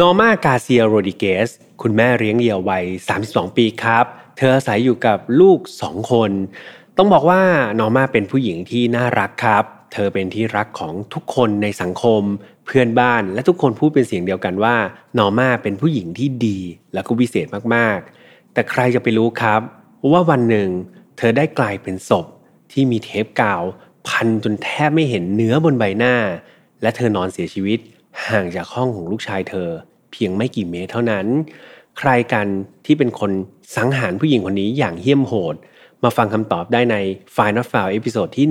นอร์มากาเซียโรดิเกส คุณแม่เลี้ยงเดี่ยววัย 32 ปีครับ เธออาศัยอยู่กับลูก 2 คน ต้องบอกว่านอร์มาเป็นผู้หญิงที่น่ารักครับ เธอเป็นที่รักของทุกคนในสังคม เพื่อนบ้านและทุกคนพูดเป็นเสียงเดียวกันว่านอร์มาเป็นผู้หญิงที่ดี และก็วิเศษมากๆ แต่ใครจะไปรู้ครับ ว่าวันหนึ่ง เธอได้กลายเป็นศพที่มีเทปกาว พันจนแทบไม่เห็นเนื้อบนใบหน้า และเธอนอนเสียชีวิต ห่างจากห้องของลูกชายเธอ เพียงไม่กี่เมตรเท่านั้น ใครกันที่เป็นคนสังหารผู้หญิงคนนี้อย่างเหี้ยมโหด มาฟังคำตอบได้ใน Final File episode ที่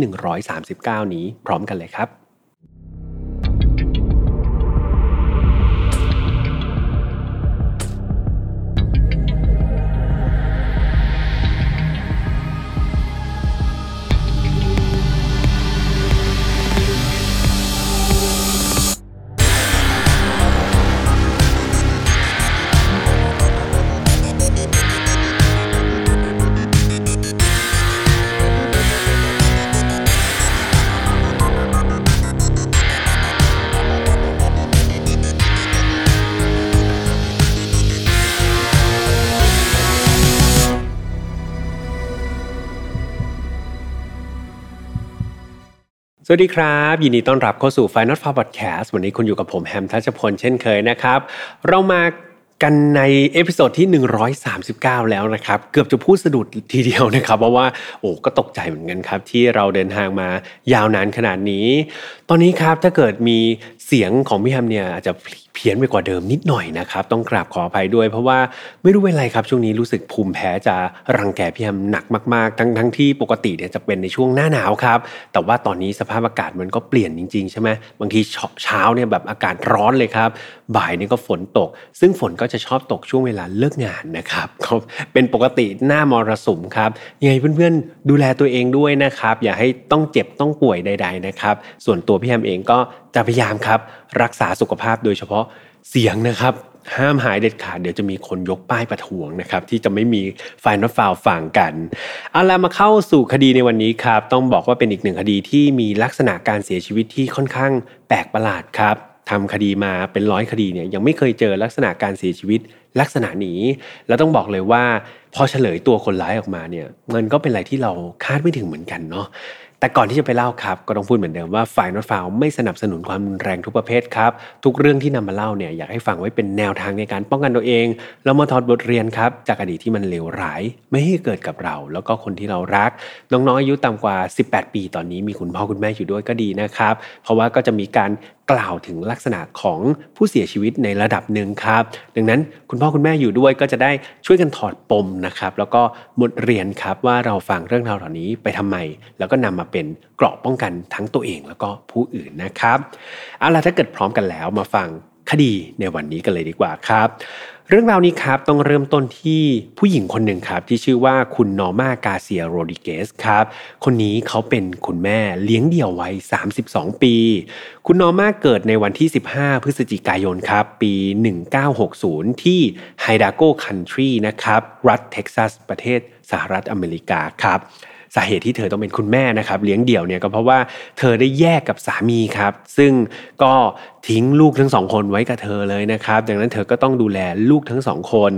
139 นี้พร้อมกันเลยครับ วัสดีครับ ยินดีต้อนรับเข้าสู่ Final File Podcast วันนี้คุณอยู่กับผมแฮมทัชพลเช่นเคยนะครับ เรามากันใน episode ที่ 139 แล้วนะครับ เกือบจะพูดสะดุดทีเดียวนะครับ เพราะว่าโอ้ก็ตกใจเหมือนกันครับ ที่เราเดินทางมายาวนานขนาดนี้ ตอนนี้ครับถ้าเกิดมี เสียงของพี่แฮมเนี่ยอาจจะเพี้ยนไปกว่าเดิมนิดหน่อยนะครับ ต้องกราบขออภัยด้วย เพราะว่าไม่รู้เป็นไรครับ ช่วงนี้รู้สึกภูมิแพ้จะรังแกพี่แฮมหนักมากๆ ทั้งทั้งที่ปกติเนี่ยจะเป็นในช่วงหน้าหนาวครับ แต่ว่าตอนนี้สภาพอากาศมันก็เปลี่ยนจริงๆใช่ไหมบางทีเช้าเนี่ยแบบอากาศร้อนเลยครับ บ่ายนี่ก็ฝนตก ซึ่งฝนก็จะชอบตกช่วงเวลาเลิกงานนะครับเป็นปกติหน้ามรสุมครับยังไงเพื่อนๆดูแลตัวเองด้วยนะครับ อย่าให้ต้องเจ็บต้องป่วยใด ๆนะครับ ส่วนตัวพี่แฮมเองก็จะพยายามครับรักษาสุขภาพโดยเฉพาะเสียงนะครับ ห้ามหายเด็ดขาดเดี๋ยวจะมีคนยกป้ายประท้วงนะครับ ที่จะไม่มีไฟนอลฟาวฟังกันเอาละมาเข้าสู่คดีในวันนี้ครับ ต้องบอกว่าเป็นอีกหนึ่งคดีที่มีลักษณะการเสียชีวิตที่ค่อนข้างแปลกประหลาดครับทำคดีมาเป็นร้อยคดีเนี่ยยังไม่เคยเจอลักษณะการเสียชีวิตลักษณะนี้ แล้วต้องบอกเลยว่าพอเฉลยตัวคนร้ายออกมาเนี่ยมันก็เป็นอะไรที่เราคาดไม่ถึงเหมือนกันเนาะ แต่ก่อนที่จะไปเล่าครับก็ต้องพูดเหมือนเดิมว่าฝ่ายนอตฟาวไม่สนับสนุนความรุนแรงทุกประเภทครับ ทุกเรื่องที่นำมาเล่าเนี่ยอยากให้ฟังไว้เป็นแนวทางในการป้องกันตัวเองแล้วมาถอดบทเรียนครับจากอดีตที่มันเลวร้าย ไม่ให้เกิดกับเรา แล้วก็คนที่เรารัก น้องๆอายุต่ำกว่า 18 ปีตอนนี้มีคุณพ่อคุณแม่อยู่ด้วยก็ดีนะครับ เพราะว่าก็จะมีการ กล่าวถึงลักษณะของผู้เสียชีวิตในระดับหนึ่งครับ ดังนั้นคุณพ่อคุณแม่อยู่ด้วยก็จะได้ช่วยกันถอดปมนะครับ แล้วก็บทเรียนครับว่าเราฟังเรื่องราวเหล่านี้ไปทำไม แล้วก็นำมาเป็นเกราะป้องกันทั้งตัวเองแล้วก็ผู้อื่นนะครับเอาล่ะถ้าเกิดพร้อมกันแล้วมาฟัง คดีในวันนี้กันเลยดีกว่าครับ เรื่องราวนี้ครับต้องเริ่มต้นที่ผู้หญิงคนหนึ่งครับ ที่ชื่อว่าคุณนอร์มากาเซียโรดิเกสครับ คนนี้เขาเป็นคุณแม่เลี้ยงเดี่ยววัย 32 ปี คุณนอร์มาเกิดในวันที่ 15 พฤศจิกายนครับ ปี 1960 ที่ Hidalgo County นะครับ รัฐเท็กซัสประเทศสหรัฐอเมริกาครับ สาเหตุที่เธอต้องเป็นคุณแม่นะครับเลี้ยงเดี่ยวเนี่ยก็เพราะว่าเธอได้แยกกับสามีครับ ซึ่งก็ทิ้งลูกทั้งสองคนไว้กับเธอเลยนะครับ ดังนั้นเธอก็ต้องดูแลลูกทั้งสองคน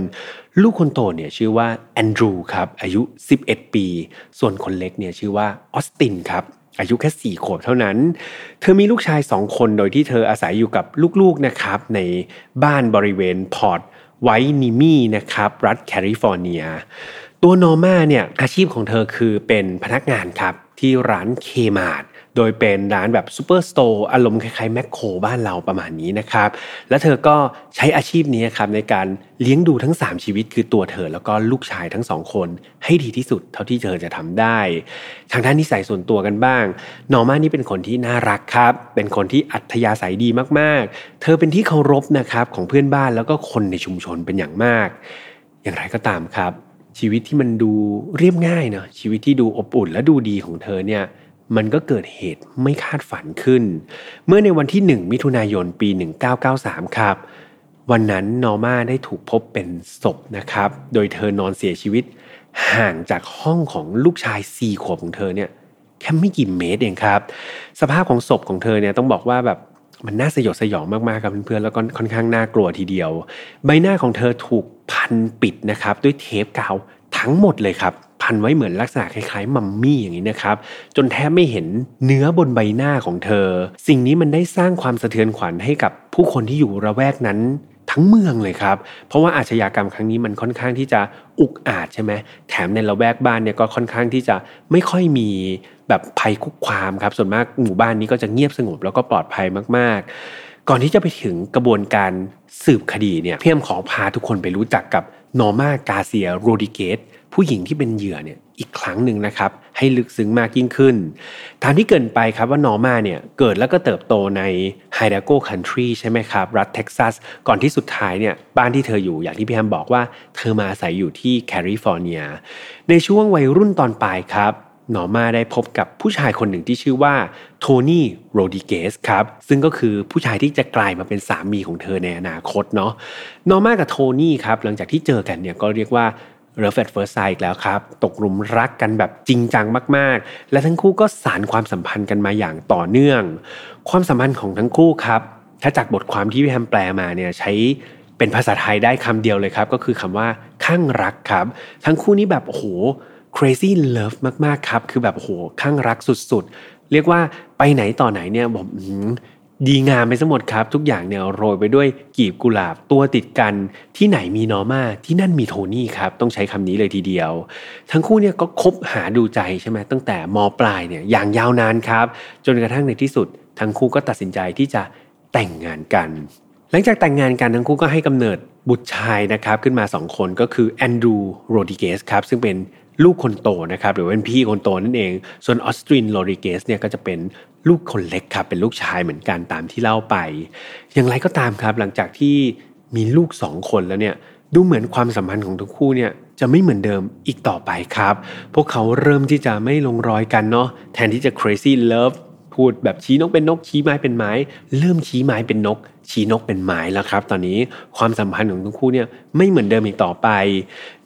ลูกคนโตเนี่ยชื่อว่าแอนดรูครับอายุ 11 ปี ส่วนคนเล็กเนี่ยชื่อว่าออสตินครับอายุแค่สี่ขวบเท่านั้น เธอมีลูกชายสองคนโดยที่เธออาศัยอยู่กับลูกๆนะครับ ในบ้านบริเวณ Port Hueneme นะครับ รัฐแคลิฟอร์เนีย ตัวนอร์มาเนี่ยอาชีพของเธอคือเป็นพนักงานครับที่ร้าน Kmart โดยเป็นร้านแบบ superstore อารมณ์คล้ายๆแม็คโครบ้านเราประมาณนี้นะครับ และเธอก็ใช้อาชีพนี้ครับในการเลี้ยงดูทั้ง 3 ชีวิตคือตัวเธอแล้วก็ลูกชายทั้งสองคน ให้ดีที่สุดเท่าที่เธอจะทำได้ ทางด้านนิสัยส่วนตัวกันบ้าง นอร์มานี่เป็นคนที่น่ารักครับ เป็นคนที่อัธยาศัยดีมากๆ เธอเป็นที่เคารพนะครับของเพื่อนบ้านแล้วก็คนในชุมชนเป็นอย่างมาก อย่างไรก็ตามครับ ชีวิตที่มันดูเรียบง่ายเนาะชีวิตที่ดูอบอุ่นและดูดีของเธอเนี่ยมันก็เกิดเหตุไม่คาดฝันขึ้น เมื่อในวันที่ 1 มิถุนายนปี 1993 ครับ วันนั้นนอร์มาได้ถูกพบเป็นศพนะครับ โดยเธอนอนเสียชีวิต ห่างจากห้องของลูกชาย4ขวบของเธอเนี่ยแค่ไม่กี่เมตรเองครับ สภาพของศพของเธอเนี่ยต้องบอกว่าแบบ มันน่าสยดสยองมากๆครับเพื่อนๆแล้วก็ค่อนข้างน่ากลัวทีเดียว ใบหน้าของเธอถูกพันปิดนะครับ ด้วยเทปกาวทั้งหมดเลยครับ พันไว้เหมือนลักษณะคล้ายๆมัมมี่อย่างนี้นะครับ จนแทบไม่เห็นเนื้อบนใบหน้าของเธอ สิ่งนี้มันได้สร้างความสะเทือนขวัญให้กับผู้คนที่อยู่ระแวกนั้น ทั้งเมืองเลยครับ เพราะว่าอาชญากรรมครั้งนี้มันค่อนข้างที่จะอุกอาจใช่ไหมแถมในละแวกบ้านเนี่ยก็ค่อนข้างที่จะไม่ค่อยมีแบบภัยคุกคามครับ ส่วนมากหมู่บ้านนี้ก็จะเงียบสงบแล้วก็ปลอดภัยมากๆ ก่อนที่จะไปถึงกระบวนการสืบคดีเนี่ยพี่แฮมขอพาทุกคนไปรู้จักกับนอร์มากาเซียโรดิเกส ผู้หญิงที่เป็นเหยื่อเนี่ยอีกครั้งหนึ่งนะครับให้ลึกซึ้งมากยิ่งขึ้น ตามที่เกริ่นไปครับว่านอร์มาเนี่ยเกิดแล้วก็เติบโตใน Hidalgo County ใช่ไหมครับ รัฐเท็กซัส ก่อนที่สุดท้ายเนี่ยบ้านที่เธออยู่อย่างที่พี่แฮมบอกว่าเธอมาอาศัยอยู่ที่แคลิฟอร์เนีย ในช่วงวัยรุ่นตอนปลายครับนอร์มาได้พบกับผู้ชายคนหนึ่งที่ชื่อว่าโทนี่โรดิเกสครับซึ่งก็คือผู้ชายที่จะกลายมาเป็นสามีของเธอในอนาคตเนาะนอร์มากับโทนี่ครับหลังจากที่เจอกันเนี่ยก็เรียกว่า love at first sight แล้วครับ ตกหลุมรักกันแบบจริงจังมาก ๆ และทั้งคู่ก็สานความสัมพันธ์กันมาอย่างต่อเนื่อง ความสัมพันธ์ของทั้งคู่ครับ ถ้าจากบทความที่พี่แฮมแปลมาเนี่ยใช้เป็นภาษาไทยได้คำเดียวเลยครับ ก็คือคำว่าข้างรักครับ ทั้งคู่นี้แบบโอ้โห crazy love มาก ๆ ครับ คือแบบโอ้โหข้างรักสุด ๆ เรียกว่าไปไหนต่อไหนเนี่ยผม ดีงามไปซะหมดครับ ทุกอย่างเนี่ยโรยไปด้วยกีบกุหลาบตัวติดกันที่ไหนมีนอร์มาที่นั่นมีโทนี่ครับต้องใช้คำนี้เลยทีเดียว ทั้งคู่เนี่ยก็คบหาดูใจใช่ไหมตั้งแต่มปลายเนี่ยอย่างยาวนานครับ จนกระทั่งในที่สุด ทั้งคู่ก็ตัดสินใจที่จะแต่งงานกัน หลังจากแต่งงานกันทั้งคู่ก็ให้กำเนิดบุตรชายนะครับขึ้นมา 2 คนก็คือแอนดรูโรดิเกสครับซึ่งเป็น ลูกคนโตนะครับหรือเป็นพี่คนโตนั่นเอง ส่วนออสตินโรดิเกสเนี่ยก็จะเป็นลูกคนเล็กครับเป็นลูกชายเหมือนกันตามที่เล่าไป อย่างไรก็ตามครับหลังจากที่มีลูกสองคนแล้วเนี่ยดูเหมือนความสัมพันธ์ของทั้งคู่เนี่ยจะไม่เหมือนเดิมอีกต่อไปครับ พวกเขาเริ่มที่จะไม่ลงรอยกันเนาะแทนที่จะ crazy love พูดแบบชี้นกเป็นนกชี้ไม้เป็นไม้ เริ่มชี้ไม้เป็นนก ชี้นกเป็นไม้แล้วครับ ตอนนี้ความสัมพันธ์ของทั้งคู่เนี่ยไม่เหมือนเดิมอีกต่อไป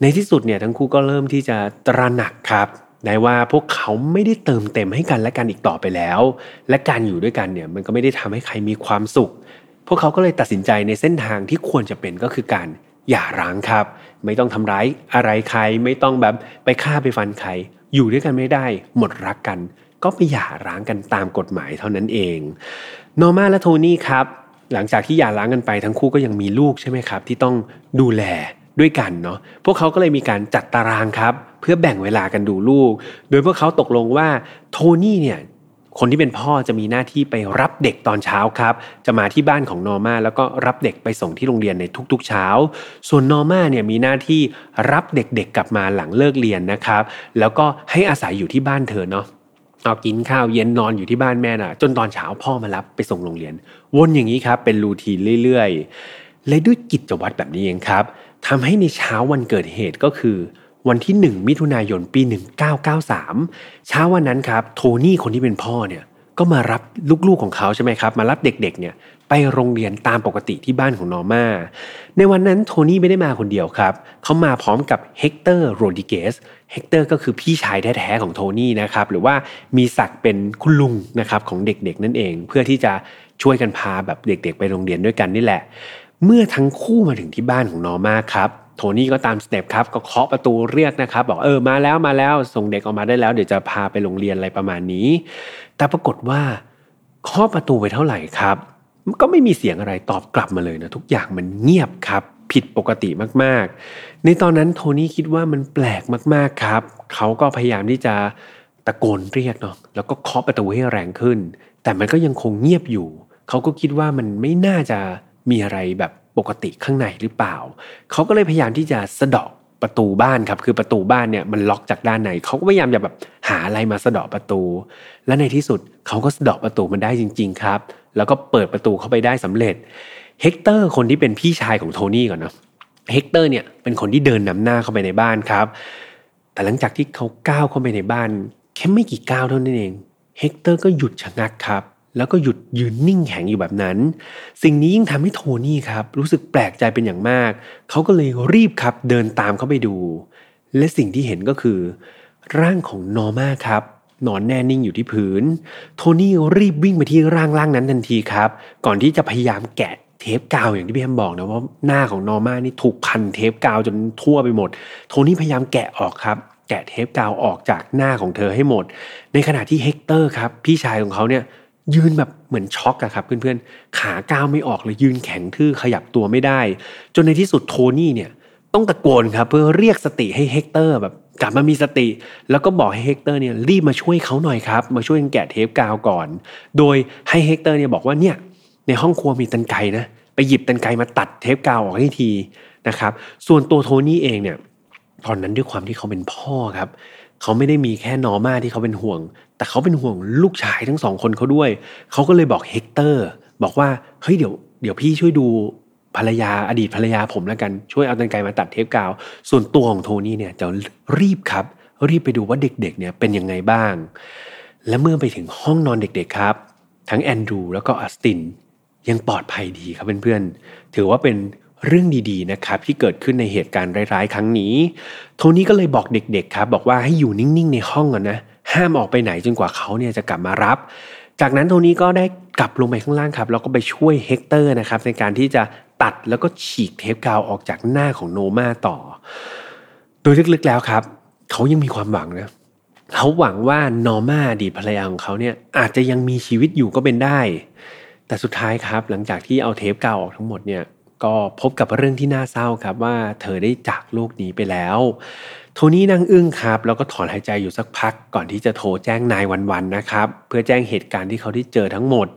ในที่สุดเนี่ยทั้งคู่ก็เริ่มที่จะตระหนักครับได้ว่าพวกเขาไม่ได้เติมเต็มให้กันและกันอีกต่อไปแล้ว และการอยู่ด้วยกันเนี่ยมันก็ไม่ได้ทำให้ใครมีความสุข พวกเขาก็เลยตัดสินใจในเส้นทางที่ควรจะเป็นก็คือการหย่าร้างครับ ไม่ต้องทำร้ายอะไรใครไม่ต้องแบบไปฆ่าไปฟันใคร อยู่ด้วยกันไม่ได้ หมดรักกัน ก็ไปหย่าร้างกันตามกฎหมายเท่านั้นเอง โนมาและโทนี่ครับ หลังจากที่หย่าร้างกันไปทั้งคู่ก็ยังมีลูกใช่ไหมครับ ที่ต้องดูแลด้วยกันเนาะพวกเขาก็เลยมีการจัดตารางครับ เพื่อแบ่งเวลากันดูลูก โดยพวกเขาตกลงว่าโทนี่เนี่ยคนที่เป็นพ่อจะมีหน้าที่ไปรับเด็กตอนเช้าครับ จะมาที่บ้านของนอร์มาแล้วก็รับเด็กไปส่งที่โรงเรียนในทุกๆเช้า ส่วนนอร์มาเนี่ยมีหน้าที่รับเด็กๆกลับมาหลังเลิกเรียนนะครับ แล้วก็ให้อาศัยอยู่ที่บ้านเธอเนาะ เอากินข้าวเย็นนอนอยู่ที่บ้านแม่น่ะ จนตอนเช้าพ่อมารับไปส่งโรงเรียน วนอย่างนี้ครับเป็นรูทีนเรื่อยๆ และด้วยกิจวัตรแบบนี้เองครับทำให้ในเช้าวันเกิดเหตุก็คือ วันที่ 1 มิถุนายนปี 1993 เช้าวันนั้นครับ โทนี่คนที่เป็นพ่อเนี่ยก็มารับลูกๆของเขาใช่ไหมครับ มารับเด็กๆเนี่ย ไปโรงเรียนตามปกติที่บ้านของนอร์มาในวันนั้นโทนี่ไม่ได้มาคนเดียวครับ เขามาพร้อมกับเฮกเตอร์โรดิเกสเฮกเตอร์ก็คือพี่ชายแท้ๆของโทนี่นะครับหรือว่ามีศักดิ์เป็นคุณลุงนะครับของเด็กๆนั่นเอง เพื่อที่จะช่วยกันพาแบบเด็กๆ ไปโรงเรียนด้วยกันนี่แหละ เมื่อทั้งคู่มาถึงที่บ้านของนอร์มาครับโทนี่ก็ตาม step ครับก็เคาะประตูเรียกนะครับบอกเออมาแล้วมาแล้วส่งเด็กออกมาได้แล้วเดี๋ยวจะพาไปโรงเรียนอะไรประมาณนี้ แต่ปรากฏว่าเคาะประตูไปเท่าไหร่ครับ ก็ไม่มีเสียงอะไรตอบกลับมาเลยนะทุกอย่างมันเงียบครับ ผิดปกติมากๆ ในตอนนั้นโทนี่คิดว่ามันแปลกมากๆครับ เขาก็พยายามที่จะตะโกนเรียกเนาะแล้วก็เคาะประตูให้แรงขึ้น แต่มันก็ยังคงเงียบอยู่ เขาก็คิดว่ามันไม่น่าจะมีอะไรแบบปกติข้างในหรือเปล่า เขาก็เลยพยายามที่จะสะดอก ประตูบ้านครับ คือประตูบ้านเนี่ยมันล็อกจากด้านในเขาก็พยายามจะแบบหาอะไรมาสะเดาะประตู และในที่สุดเขาก็สะเดาะประตูมันได้จริง ๆ ครับ แล้วก็เปิดประตูเข้าไปได้สำเร็จเฮกเตอร์คนที่เป็นพี่ชายของโทนี่ก่อนเนาะเฮกเตอร์เนี่ยเป็นคนที่เดินนำหน้าเข้าไปในบ้านครับ แต่หลังจากที่เขาก้าวเข้าไปในบ้านแค่ไม่กี่ก้าวเท่านั้นเองเฮกเตอร์ก็หยุดชะงักครับ แล้วก็หยุดยืนนิ่งแข็งอยู่แบบนั้น สิ่งนี้ยิ่งทำให้โทนี่ครับรู้สึกแปลกใจเป็นอย่างมาก เขาก็เลยรีบครับเดินตามเขาไปดู และสิ่งที่เห็นก็คือ ร่างของนอร์มาครับนอนแน่นิ่งอยู่ที่พื้น โทนี่รีบวิ่งไปที่ร่างร่างนั้นทันทีครับ ก่อนที่จะพยายามแกะเทปกาวอย่างที่พี่แฮมบอกนะว่าหน้าของนอร์มานี่ถูกพันเทปกาวจนทั่วไปหมด โทนี่พยายามแกะออกครับ แกะเทปกาวออกจากหน้าของเธอให้หมด ในขณะที่เฮกเตอร์ครับ พี่ชายของเขาเนี่ย ยืนแบบเหมือนช็อกอะครับเพื่อนๆ ขาก้าวไม่ออกเลยยืนแข็งทื่อขยับตัวไม่ได้ จนในที่สุดโทนี่เนี่ยต้องตะโกนครับเพื่อเรียกสติให้เฮกเตอร์แบบกลับมามีสติ แล้วก็บอกให้เฮกเตอร์เนี่ยรีบมาช่วยเขาหน่อยครับ มาช่วยแกะเทปกาวก่อน โดยให้เฮกเตอร์เนี่ยบอกว่าเนี่ยในห้องครัวมีกรรไกรนะไปหยิบกรรไกรมาตัดเทปกาวออกให้ทีนะครับส่วนตัวโทนี่เองเนี่ยตอนนั้นด้วยความที่เขาเป็นพ่อครับเขาไม่ได้มีแค่นอร์มาที่เขาเป็นห่วง แต่เขาเป็นห่วงลูกชายทั้งสองคนเขาด้วย เขาก็เลยบอกเฮกเตอร์ บอกว่าเฮ้ยเดี๋ยวเดี๋ยวพี่ช่วยดูภรรยาอดีตภรรยาผมแล้วกันช่วยเอาตันไกมาตัดเทปกาว ส่วนตัวของโทนี่เนี่ยจะรีบครับ รีบไปดูว่าเด็กๆเนี่ยเป็นยังไงบ้าง และเมื่อไปถึงห้องนอนเด็กๆครับ ทั้งแอนดรูแล้วก็อัสตินยังปลอดภัยดีครับเพื่อนๆถือว่าเป็นเรื่องดีๆนะครับที่เกิดขึ้นในเหตุการณ์ร้ายๆ ครั้งนี้ โทนี่ก็เลยบอกเด็กๆครับ บอกว่าให้อยู่นิ่งๆในห้องก่อนนะ ห้ามออกไปไหนจนกว่าเขาเนี่ยจะกลับมารับ จากนั้นโทนี่ก็ได้กลับลงไปข้างล่างครับแล้วก็ไปช่วยเฮกเตอร์นะครับในการที่จะตัดแล้วก็ฉีกเทปกาวออกจากหน้าของนอร์มาต่อ โดยลึกๆแล้วครับ เขายังมีความหวังนะเขาหวังว่านอร์มานี่ภรรยาของเขาเนี่ยอาจจะยังมีชีวิตอยู่ก็เป็นได้ แต่สุดท้ายครับ หลังจากที่เอาเทปกาวออกทั้งหมดเนี่ยก็พบกับเรื่องที่น่าเศร้าครับว่าเธอได้จากโลกนี้ไปแล้ว โทนี่นั่งอึ้งครับ แล้วก็ถอนหายใจอยู่สักพักก่อนที่จะโทรแจ้งนายวันๆนะครับ เพื่อแจ้งเหตุการณ์ที่เขาได้เจอทั้งหมด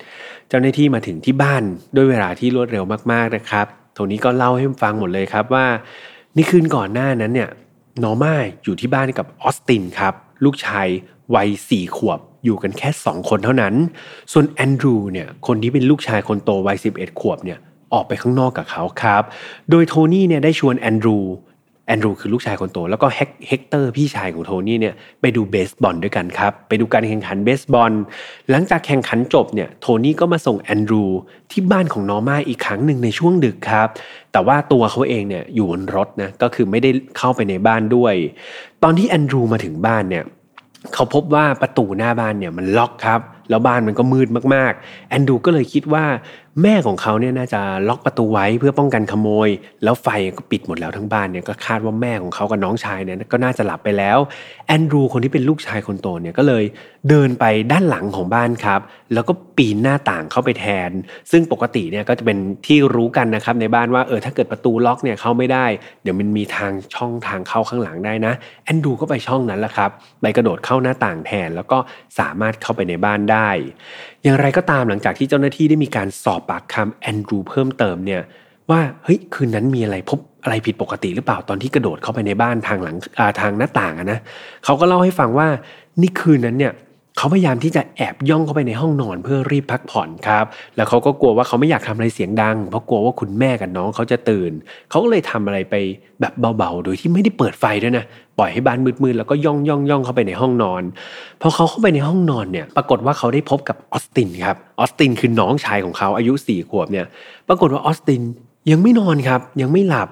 เจ้าหน้าที่มาถึงที่บ้านด้วยเวลาที่รวดเร็วมากๆนะครับ โทนี่ก็เล่าให้ฟังหมดเลยครับว่าในคืนก่อนหน้านั้นเนี่ยนอร์มาอยู่ที่บ้านกับออสตินครับ ลูกชายวัยสี่ขวบอยู่กันแค่สองคนเท่านั้น ส่วนแอนดรูเนี่ยคนที่เป็นลูกชายคนโตวัยสิบเอ็ดขวบเนี่ยออกไปข้างนอกกับเขาครับ โดยโทนี่เนี่ยได้ชวนแอนดรู แอนดรูคือลูกชายคนโต แล้วก็เฮกเตอร์พี่ชายของโทนี่เนี่ยไปดูเบสบอลด้วยกันครับ ไปดูการแข่งขันเบสบอล หลังจากแข่งขันจบเนี่ยโทนี่ก็มาส่งแอนดรูที่บ้านของนอร์มาอีกครั้งหนึ่งในช่วงดึกครับ แต่ว่าตัวเขาเองเนี่ยอยู่บนรถนะก็คือไม่ได้เข้าไปในบ้านด้วย ตอนที่แอนดรูมาถึงบ้านเนี่ยเขาพบว่าประตูหน้าบ้านเนี่ยมันล็อกครับ แล้วบ้านมันก็มืดมากๆ แอนดรูก็เลยคิดว่า แม่ของเขาเนี่ยน่าจะล็อกประตูไว้เพื่อป้องกันขโมย แล้วไฟก็ปิดหมดแล้วทั้งบ้านเนี่ยก็คาดว่าแม่ของเขากับน้องชายเนี่ยก็น่าจะหลับไปแล้วแอนดรูคนที่เป็นลูกชายคนโตเนี่ยก็เลยเดินไปด้านหลังของบ้านครับ แล้วก็ปีนหน้าต่างเข้าไปแทน ซึ่งปกติเนี่ยก็จะเป็นที่รู้กันนะครับในบ้านว่าเออถ้าเกิดประตูล็อกเนี่ยเข้าไม่ได้ เดี๋ยวมันมีทางช่องทางเข้าข้างหลังได้นะแอนดรูก็ไปช่องนั้นแหละครับไปกระโดดเข้าหน้าต่างแทน แล้วก็สามารถเข้าไปในบ้านได้ อย่างไรก็ตามหลังจากที่เจ้าหน้าที่ได้มีการสอบปากคำแอนดรูเพิ่มเติมเนี่ยว่าเฮ้ยคืนนั้นมีอะไรพบอะไรผิดปกติหรือเปล่าตอนที่กระโดดเข้าไปในบ้านทางหลังทางหน้าต่างนะเขาก็เล่าให้ฟังว่านี่คืนนั้นเนี่ย เขาพยายามที่จะแอบย่องเข้าไปในห้องนอนเพื่อรีบพักผ่อนครับ แล้วเขาก็กลัวว่าเขาไม่อยากทำอะไรเสียงดัง เพราะกลัวว่าคุณแม่กับน้องเขาจะตื่น เขาก็เลยทำอะไรไปแบบเบาๆ โดยที่ไม่ได้เปิดไฟด้วยนะ ปล่อยให้บ้านมืดๆ แล้วก็ย่องย่องย่องเข้าไปในห้องนอน พอเขาเข้าไปในห้องนอนเนี่ย ปรากฏว่าเขาได้พบกับออสตินครับ ออสตินคือน้องชายของเขาอายุสี่ขวบเนี่ย ปรากฏว่าออสตินยังไม่นอนครับ ยังไม่หลับ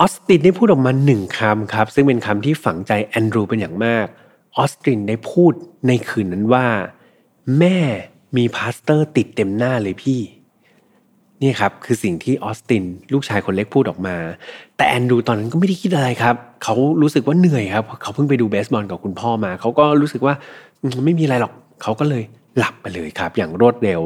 ออสตินได้พูดออกมาหนึ่งคำครับ ซึ่งเป็นคำที่ฝังใจแอนดรูเป็นอย่างมาก ออสตินได้พูดในคืนนั้นว่า แม่มีพลาสเตอร์ติดเต็มหน้าเลยพี่ นี่ครับคือสิ่งที่ออสตินลูกชายคนเล็กพูดออกมา แต่แอนดูตอนนั้นก็ไม่ได้คิดอะไรครับ เขารู้สึกว่าเหนื่อยครับ เขาเพิ่งไปดูเบสบอลกับคุณพ่อมา เขาก็รู้สึกว่าไม่มีอะไรหรอก เขาก็เลยหลับไปเลยครับ อย่างรวดเร็ว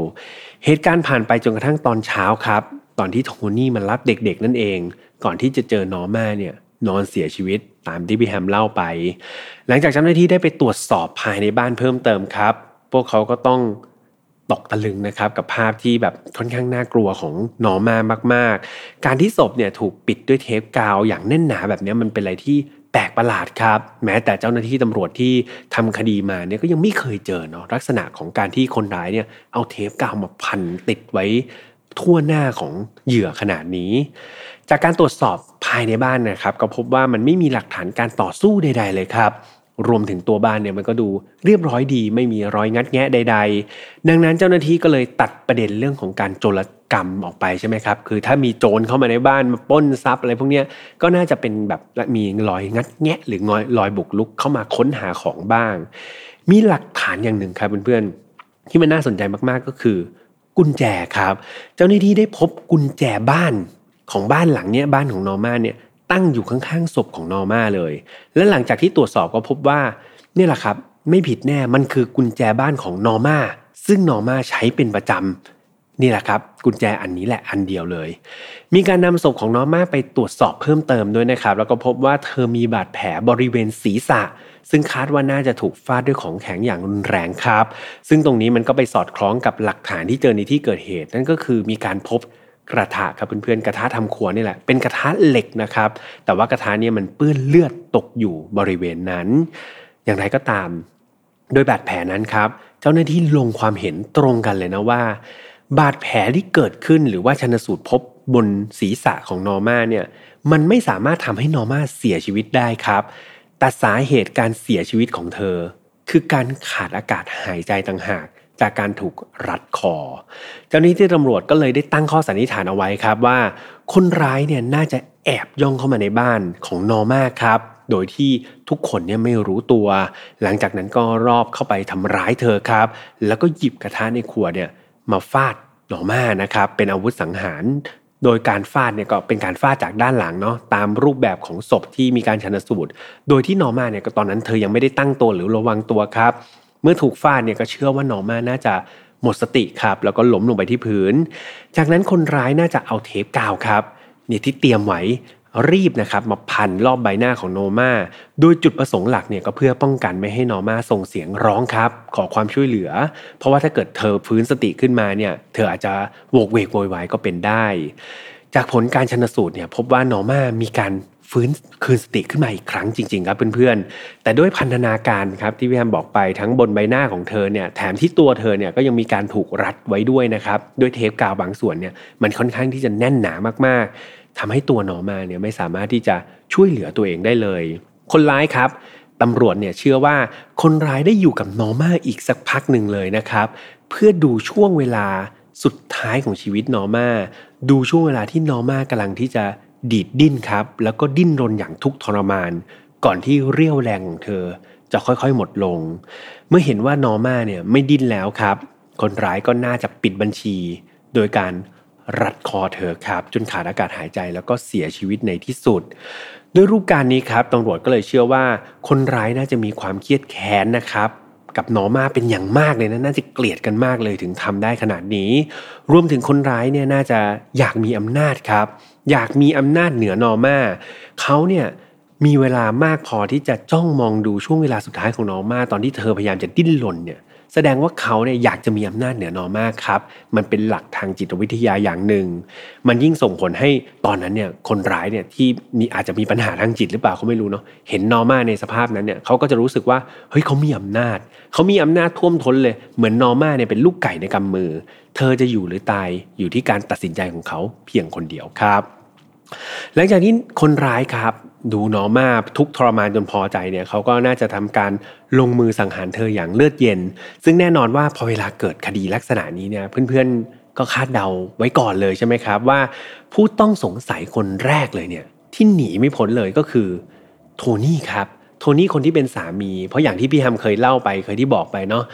เหตุการณ์ผ่านไปจนกระทั่งตอนเช้าครับ ตอนที่โทนี่มันรับเด็กๆนั่นเอง ก่อนที่จะเจอนอร์มาเนี่ยนอนเสียชีวิต ตามที่พี่แฮมเล่าไป หลังจากเจ้าหน้าที่ได้ไปตรวจสอบภายในบ้านเพิ่มเติมครับ พวกเขาก็ต้องตกตะลึงนะครับกับภาพที่แบบค่อนข้างน่ากลัวของนอร์มามาก ๆ การที่ศพเนี่ยถูกปิดด้วยเทปกาวอย่างแน่นหนาแบบนี้มันเป็นอะไรที่แปลกประหลาดครับ แม้แต่เจ้าหน้าที่ตำรวจที่ทำคดีมาเนี่ยก็ยังไม่เคยเจอเนาะลักษณะของการที่คนร้ายเนี่ยเอาเทปกาวมาพันติดไว้ทั่วหน้าของเหยื่อขนาดนี้ จากการตรวจสอบ ภายในบ้านนะครับ ก็พบว่ามันไม่มีหลักฐานการต่อสู้ใด ๆ เลยครับ รวมถึงตัวบ้านเนี่ยมันก็ดูเรียบร้อยดี ไม่มีรอยงัดแงะใด ๆ ดังนั้นเจ้าหน้าที่ก็เลยตัดประเด็นเรื่องของการโจรกรรมออกไปใช่ไหมครับ คือถ้ามีโจรเข้ามาในบ้านมาป้นทรัพย์อะไรพวกนี้ก็น่าจะเป็นแบบมีรอยงัดแงะ หรือรอยบุกลุกเข้ามาค้นหาของบ้าง มีหลักฐานอย่างหนึ่งครับเพื่อนๆที่มันน่าสนใจมากๆก็คือ กุญแจครับ เจ้าหน้าที่ได้พบกุญแจบ้าน ของบ้านหลังเนี้ยบ้านของนอร์มาเนี่ยตั้งอยู่ข้างๆศพของนอร์มาเลย และหลังจากที่ตรวจสอบก็พบว่านี่แหละครับไม่ผิดแน่มันคือกุญแจบ้านของนอร์มาซึ่งนอร์มาใช้เป็นประจำนี่แหละครับ กุญแจอันนี้แหละอันเดียวเลย มีการนำศพของนอร์มาไปตรวจสอบเพิ่มเติมด้วยนะครับ แล้วก็พบว่าเธอมีบาดแผลบริเวณศีรษะ ซึ่งคาดว่าน่าจะถูกฟาดด้วยของแข็งอย่างรุนแรงครับ ซึ่งตรงนี้มันก็ไปสอดคล้องกับหลักฐานที่เจอในที่เกิดเหตุ นั่นก็คือมีการพบ กระทะครับเพื่อนๆกระทะทำครัวนี่แหละเป็นกระทะเหล็กนะครับ แต่ว่ากระทะเนี่ยมันเปื้อนเลือดตกอยู่บริเวณนั้น อย่างไรก็ตาม โดยบาดแผลนั้นครับ เจ้าหน้าที่ลงความเห็นตรงกันเลยนะว่า บาดแผลที่เกิดขึ้นหรือว่าชนสูตรพบบนศีรษะของนอร์มาเนี่ยมันไม่สามารถทำให้นอร์มาเสียชีวิตได้ครับแต่สาเหตุการเสียชีวิตของเธอ คือการขาดอากาศหายใจต่างหาก จากการถูกรัดคอ เจ้าหน้าที่ตำรวจก็เลยได้ตั้งข้อสันนิษฐานเอาไว้ครับว่า คนร้ายเนี่ยน่าจะแอบย่องเข้ามาในบ้านของนอร์มาครับ โดยที่ทุกคนเนี่ยไม่รู้ตัว หลังจากนั้นก็ลอบเข้าไปทำร้ายเธอครับ แล้วก็หยิบกระทะในครัวเนี่ยมาฟาดนอร์มานะครับ เป็นอาวุธสังหาร โดยการฟาดเนี่ยก็เป็นการฟาดจากด้านหลังเนาะตามรูปแบบของศพที่มีการชันสูตร โดยที่นอร์มาเนี่ยก็ตอนนั้นเธอยังไม่ได้ตั้งตัวหรือระวังตัวครับ เมื่อถูกฟาดเนี่ยก็เชื่อว่านอมาน่าจะหมดสติครับ แล้วก็ล้มลงไปที่พื้น จากนั้นคนร้ายน่าจะเอาเทปกาวครับเนี่ยที่เตรียมไว้รีบนะครับมาพันรอบใบหน้าของโนมาโดยจุดประสงค์หลักเนี่ยก็เพื่อป้องกันไม่ให้นอมาส่งเสียงร้องครับ ขอความช่วยเหลือ เพราะว่าถ้าเกิดเธอฟื้นสติขึ้นมาเนี่ย เธออาจจะโวกเวกโวยวายก็เป็นได้ จากผลการชนสูตรเนี่ยพบว่านอมามีการฟื้นคืนสติขึ้นมาอีกครั้งจริง ๆ ครับเพื่อนๆ แต่ด้วยพันธนาการครับที่พี่แฮมบอกไปทั้งบนใบหน้าของเธอเนี่ยแถมที่ตัวเธอเนี่ยก็ยังมีการถูกรัดไว้ด้วยนะครับด้วยเทปกาวบางส่วนเนี่ยมันค่อนข้างที่จะแน่นหนามากๆทำให้ตัวหนอมาเนี่ยไม่สามารถที่จะช่วยเหลือตัวเองได้เลย คนร้ายครับตำรวจเนี่ยเชื่อว่าคนร้ายได้อยู่กับนอมาอีกสักพักหนึ่งเลยนะครับ เพื่อดูช่วงเวลาสุดท้ายของชีวิตนอมา ดูช่วงเวลาที่นอร์มากำลังที่จะดีดดิ้นครับ แล้วก็ดิ้นรนอย่างทุกทรมาน ก่อนที่เรี่ยวแรงของเธอจะค่อยๆหมดลง เมื่อเห็นว่านอร์มาเนี่ยไม่ดิ้นแล้วครับ คนร้ายก็น่าจะปิดบัญชี โดยการรัดคอเธอครับ จนขาดอากาศหายใจแล้วก็เสียชีวิตในที่สุด ด้วยรูปการนี้ครับตำรวจก็เลยเชื่อว่า คนร้ายน่าจะมีความเครียดแค้นนะครับ กับนอมาเป็นอย่างมากเลยนะน่าจะเกลียดกันมากเลยถึงทำได้ขนาดนี้ รวมถึงคนร้ายเนี่ยน่าจะอยากมีอำนาจครับ อยากมีอำนาจเหนือนอมาเขาเนี่ยมีเวลามากพอที่จะจ้องมองดูช่วงเวลาสุดท้ายของนอมาตอนที่เธอพยายามจะดิ้นรนเนี่ย แสดงว่าเขาเนี่ยอยากจะมีอำนาจเหนือนอมากครับ มันเป็นหลักทางจิตวิทยาอย่างหนึ่ง มันยิ่งส่งผลให้ตอนนั้นเนี่ยคนร้ายเนี่ยที่มีอาจจะมีปัญหาทางจิตหรือเปล่าเขาไม่รู้เนาะเห็นนอมาในสภาพนั้นเนี่ยเขาก็จะรู้สึกว่าเฮ้ยเขามีอำนาจเขามีอำนาจท่วมท้นเลย เหมือนนอมาเนี่ยเป็นลูกไก่ในกำมือ เธอจะอยู่หรือตายอยู่ที่การตัดสินใจของเขาเพียงคนเดียวครับ หลังจากที่คนร้ายครับ ดูนอมาทุกทรมานจนพอใจเนี่ยเขาก็น่าจะทำการลงมือสังหารเธออย่างเลือดเย็น ซึ่งแน่นอนว่าพอเวลาเกิดคดีลักษณะนี้เนี่ยเพื่อนๆก็คาดเดาไว้ก่อนเลยใช่ไหมครับ ว่าผู้ต้องสงสัยคนแรกเลยเนี่ยที่หนีไม่พ้นเลยก็คือโทนี่ครับโทนี่คนที่เป็นสามี เพราะอย่างที่พี่แอมเคยเล่าไปเคยที่บอกไปเนาะ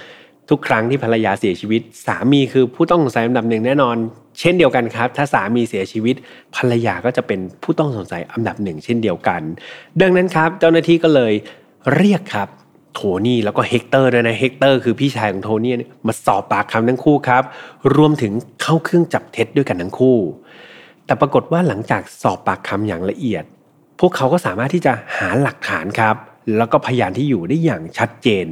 ทุกครั้งที่ภรรยาเสียชีวิต สามีคือผู้ต้องสงสัยอันดับหนึ่งแน่นอน เช่นเดียวกันครับ ถ้าสามีเสียชีวิตภรรยาก็จะเป็นผู้ต้องสงสัยอันดับหนึ่งเช่นเดียวกัน ดังนั้นครับ เจ้าหน้าที่ก็เลยเรียกครับโทนี่แล้วก็เฮกเตอร์ด้วยนะเฮกเตอร์คือพี่ชายของโทนี่มาสอบปากคำทั้งคู่ครับ รวมถึงเข้าเครื่องจับเท็จด้วยกันทั้งคู่ แต่ปรากฏว่าหลังจากสอบปากคำอย่างละเอียด พวกเขาก็สามารถที่จะหาหลักฐานครับ แล้วก็พยานที่อยู่ได้อย่างชัดเจน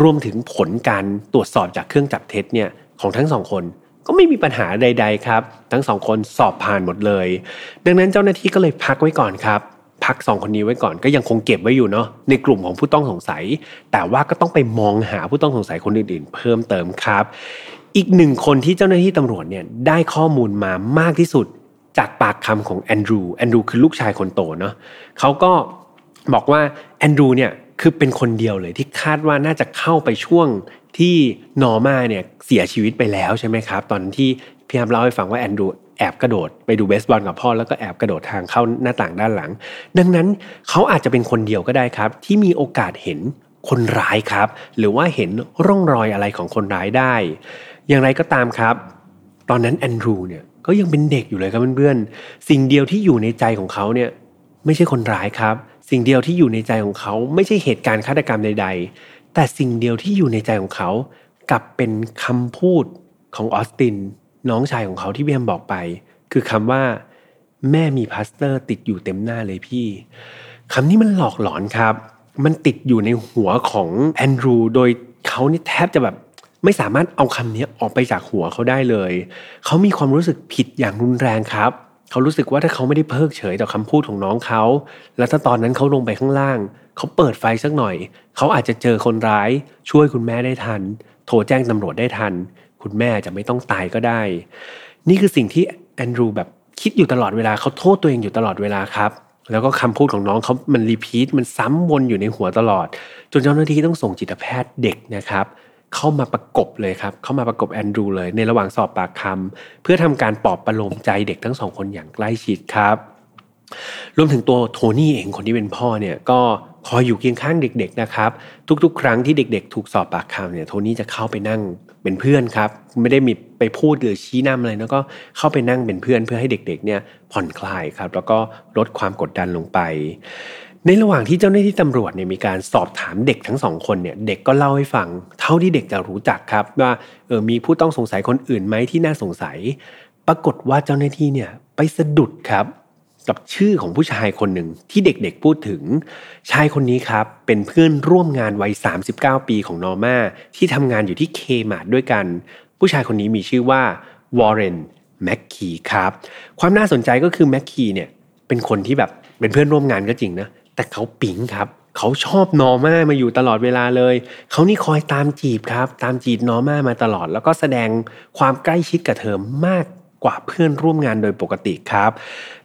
รวมถึงผลการตรวจสอบจากเครื่องจับเท็จเนี่ยของทั้งสองคน ก็ไม่มีปัญหาใด ๆ ครับ ทั้งสองคนสอบผ่านหมดเลย ดังนั้นเจ้าหน้าที่ก็เลยพักไว้ก่อนครับพักสองคนนี้ไว้ก่อนก็ยังคงเก็บไว้อยู่เนาะในกลุ่มของผู้ต้องสงสัย แต่ว่าก็ต้องไปมองหาผู้ต้องสงสัยคนอื่นๆ เพิ่มเติมครับ อีกหนึ่งคนที่เจ้าหน้าที่ตำรวจเนี่ยได้ข้อมูลมามากที่สุดจากปากคำของแอนดรูแอนดรูคือลูกชายคนโตเนาะเขาก็บอกว่าแอนดรูเนี่ยคือเป็นคนเดียวเลยที่คาดว่าน่าจะเข้าไปช่วง ที่นอร์มาเนี่ยเสียชีวิตไปแล้วใช่ไหมครับ ตอนที่พี่ฮัมเล่าให้ฟังว่าแอนดรูแอบกระโดดไปดูเบสบอลกับพ่อแล้วก็แอบกระโดดทางเข้าหน้าต่างด้านหลัง ดังนั้นเขาอาจจะเป็นคนเดียวก็ได้ครับ ที่มีโอกาสเห็นคนร้ายครับ หรือว่าเห็นร่องรอยอะไรของคนร้ายได้ อย่างไรก็ตามครับ ตอนนั้นแอนดรูเนี่ยก็ยังเป็นเด็กอยู่เลยครับเพื่อนๆสิ่งเดียวที่อยู่ในใจของเขาเนี่ยไม่ใช่คนร้ายครับ สิ่งเดียวที่อยู่ในใจของเขาไม่ใช่เหตุการณ์ฆาตกรรมใด ๆ แต่สิ่งเดียวที่อยู่ในใจของเขา กลับเป็นคำพูดของออสติน น้องชายของเขาที่พี่แอมบอกไป คือคำว่า แม่มีพลาสเตอร์ติดอยู่เต็มหน้าเลยพี่คำนี้มันหลอกหลอนครับ มันติดอยู่ในหัวของแอนดรูโดยเขานี่แทบจะแบบไม่สามารถเอาคำนี้ออกไปจากหัวเขาได้เลย เขามีความรู้สึกผิดอย่างรุนแรงครับ เขารู้สึกว่าถ้าเขาไม่ได้เพิกเฉยต่อคำพูดของน้องเขา แล้วถ้าตอนนั้นเขาลงไปข้างล่าง เขาเปิดไฟสักหน่อย เขาอาจจะเจอคนร้าย ช่วยคุณแม่ได้ทัน โทรแจ้งตำรวจได้ทัน คุณแม่จะไม่ต้องตายก็ได้ นี่คือสิ่งที่แอนดรูแบบคิดอยู่ตลอดเวลาเขาโทษตัวเองอยู่ตลอดเวลาครับ แล้วก็คำพูดของน้องเขามัน repeat มันซ้ำวนอยู่ในหัวตลอด จนเจ้าหน้าที่ต้องส่งจิตแพทย์เด็กนะครับ เข้ามาประกบเลยครับ เข้ามาประกบแอนดรูเลยในระหว่างสอบปากคำเพื่อทำการปลอบประโลมใจเด็กทั้งสองคนอย่างใกล้ชิดครับ รวมถึงตัวโทนี่เองคนที่เป็นพ่อเนี่ยก็คอยอยู่เคียงข้างเด็ก ๆนะครับ ทุกๆ ครั้งที่เด็ก ๆ ถูกสอบปากคำเนี่ยโทนี่จะเข้าไปนั่งเป็นเพื่อนครับ ไม่ได้มีไปพูดหรือชี้นำอะไรแล้วก็เข้าไปนั่งเป็นเพื่อนเพื่อให้เด็ก ๆ เนี่ยผ่อนคลายครับแล้วก็ลดความกดดันลงไป ในระหว่างที่เจ้าหน้าที่ตำรวจเนี่ยมีการสอบถามเด็กทั้งสองคนเนี่ยเด็กก็เล่าให้ฟัง เท่าที่เด็กจะรู้จักครับว่าเออมีผู้ต้องสงสัยคนอื่นไหมที่น่าสงสัย ปรากฏว่าเจ้าหน้าที่เนี่ยไปสะดุดครับ กับชื่อของผู้ชายคนหนึ่งที่เด็กๆพูดถึง ชายคนนี้ครับ เป็นเพื่อนร่วมงานวัย 39 ปีของนอร์มาที่ทำงานอยู่ที่ Kmart ด้วยกัน ผู้ชายคนนี้มีชื่อว่าวอร์เรนแม็กคีครับความน่าสนใจก็คือแม็กคีเนี่ยเป็นคนที่แบบเป็นเพื่อนร่วมงานก็จริงนะแต่เขาปิ๊งครับเขาชอบนอร์มามาอยู่ตลอดเวลาเลย เขานี่คอยตามจีบครับ ตามจีบนอร์มามาตลอด แล้วก็แสดงความใกล้ชิดกับเธอมาก กว่าเพื่อนร่วมงานโดยปกติครับ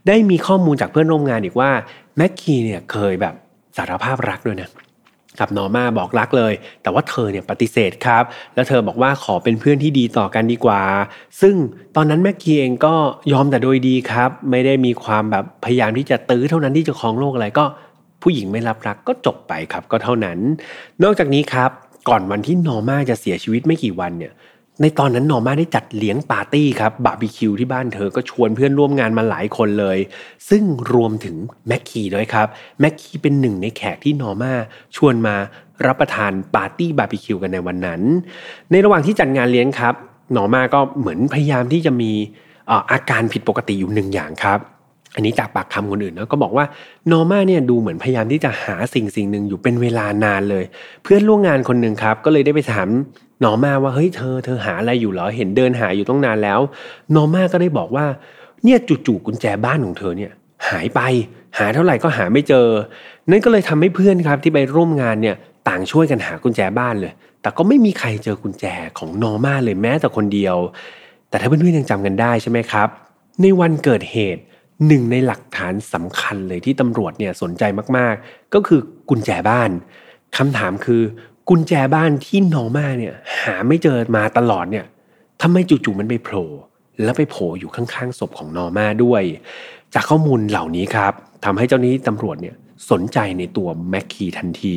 ได้มีข้อมูลจากเพื่อนร่วมงานอีกว่าแม็กกี้เนี่ยเคยแบบสารภาพรักด้วยนะกับนอร์มาบอกรักเลย แต่ว่าเธอเนี่ยปฏิเสธครับ แล้วเธอบอกว่าขอเป็นเพื่อนที่ดีต่อกันดีกว่า ซึ่งตอนนั้นแม็กกี้เองก็ยอมแต่โดยดีครับ ไม่ได้มีความแบบพยายามที่จะตื้อเท่านั้นที่จะครองโลกอะไรก็ผู้หญิงไม่รับรักก็จบไปครับก็เท่านั้น นอกจากนี้ครับก่อนวันที่นอร์มาจะเสียชีวิตไม่กี่วันเนี่ย ในตอนนั้นนอร์มาได้จัดเลี้ยงปาร์ตี้ครับบาร์บีคิวที่บ้านเธอก็ชวนเพื่อนร่วมงานมาหลายคนเลย ซึ่งรวมถึงแม็กคีด้วยครับแม็กคีเป็นหนึ่งในแขกที่นอร์มาชวนมารับประทานปาร์ตี้บาร์บีคิวกันในวันนั้น ในระหว่างที่จัดงานเลี้ยงครับนอร์มาก็เหมือนพยายามที่จะมีอาการผิดปกติอยู่หนึ่งอย่างครับ อันนี้จากปากคำคนอื่นนะก็บอกว่านอร์มาเนี่ยดูเหมือนพยายามที่จะหาสิ่งสิ่งหนึ่งอยู่เป็นเวลานานเลย เพื่อนร่วมงานคนหนึ่งครับ ก็เลยได้ไปถาม นอร์มาว่าเฮ้ยเธอเธอหาอะไรอยู่เหรอเห็นเดินหาอยู่ตั้งนานแล้ว นอร์มาก็ได้บอกว่า เนี่ยจู่ๆกุญแจบ้านของเธอเนี่ย หายไป หาเท่าไหร่ก็หาไม่เจอ นั่นก็เลยทำให้เพื่อนครับที่ไปร่วมงานเนี่ยต่างช่วยกันหากุญแจบ้านเลย แต่ก็ไม่มีใครเจอกุญแจของนอร์มาเลยแม้แต่คนเดียว แต่ถ้าเพื่อนๆยังจำกันได้ใช่ไหมครับ ในวันเกิดเหตุหนึ่งในหลักฐานสำคัญเลยที่ตำรวจเนี่ยสนใจมากๆ ก็คือกุญแจบ้านคำถามคือ กุญแจบ้านที่นอมาเนี่ย หาไม่เจอมาตลอดเนี่ยทำไมจู่ๆมันไปโผล่แล้วไปโผล่อยู่ข้างๆศพของนอมาด้วย จากข้อมูลเหล่านี้ครับทำให้เจ้าหน้าที่ตำรวจเนี่ยสนใจในตัวแม็กคีทันที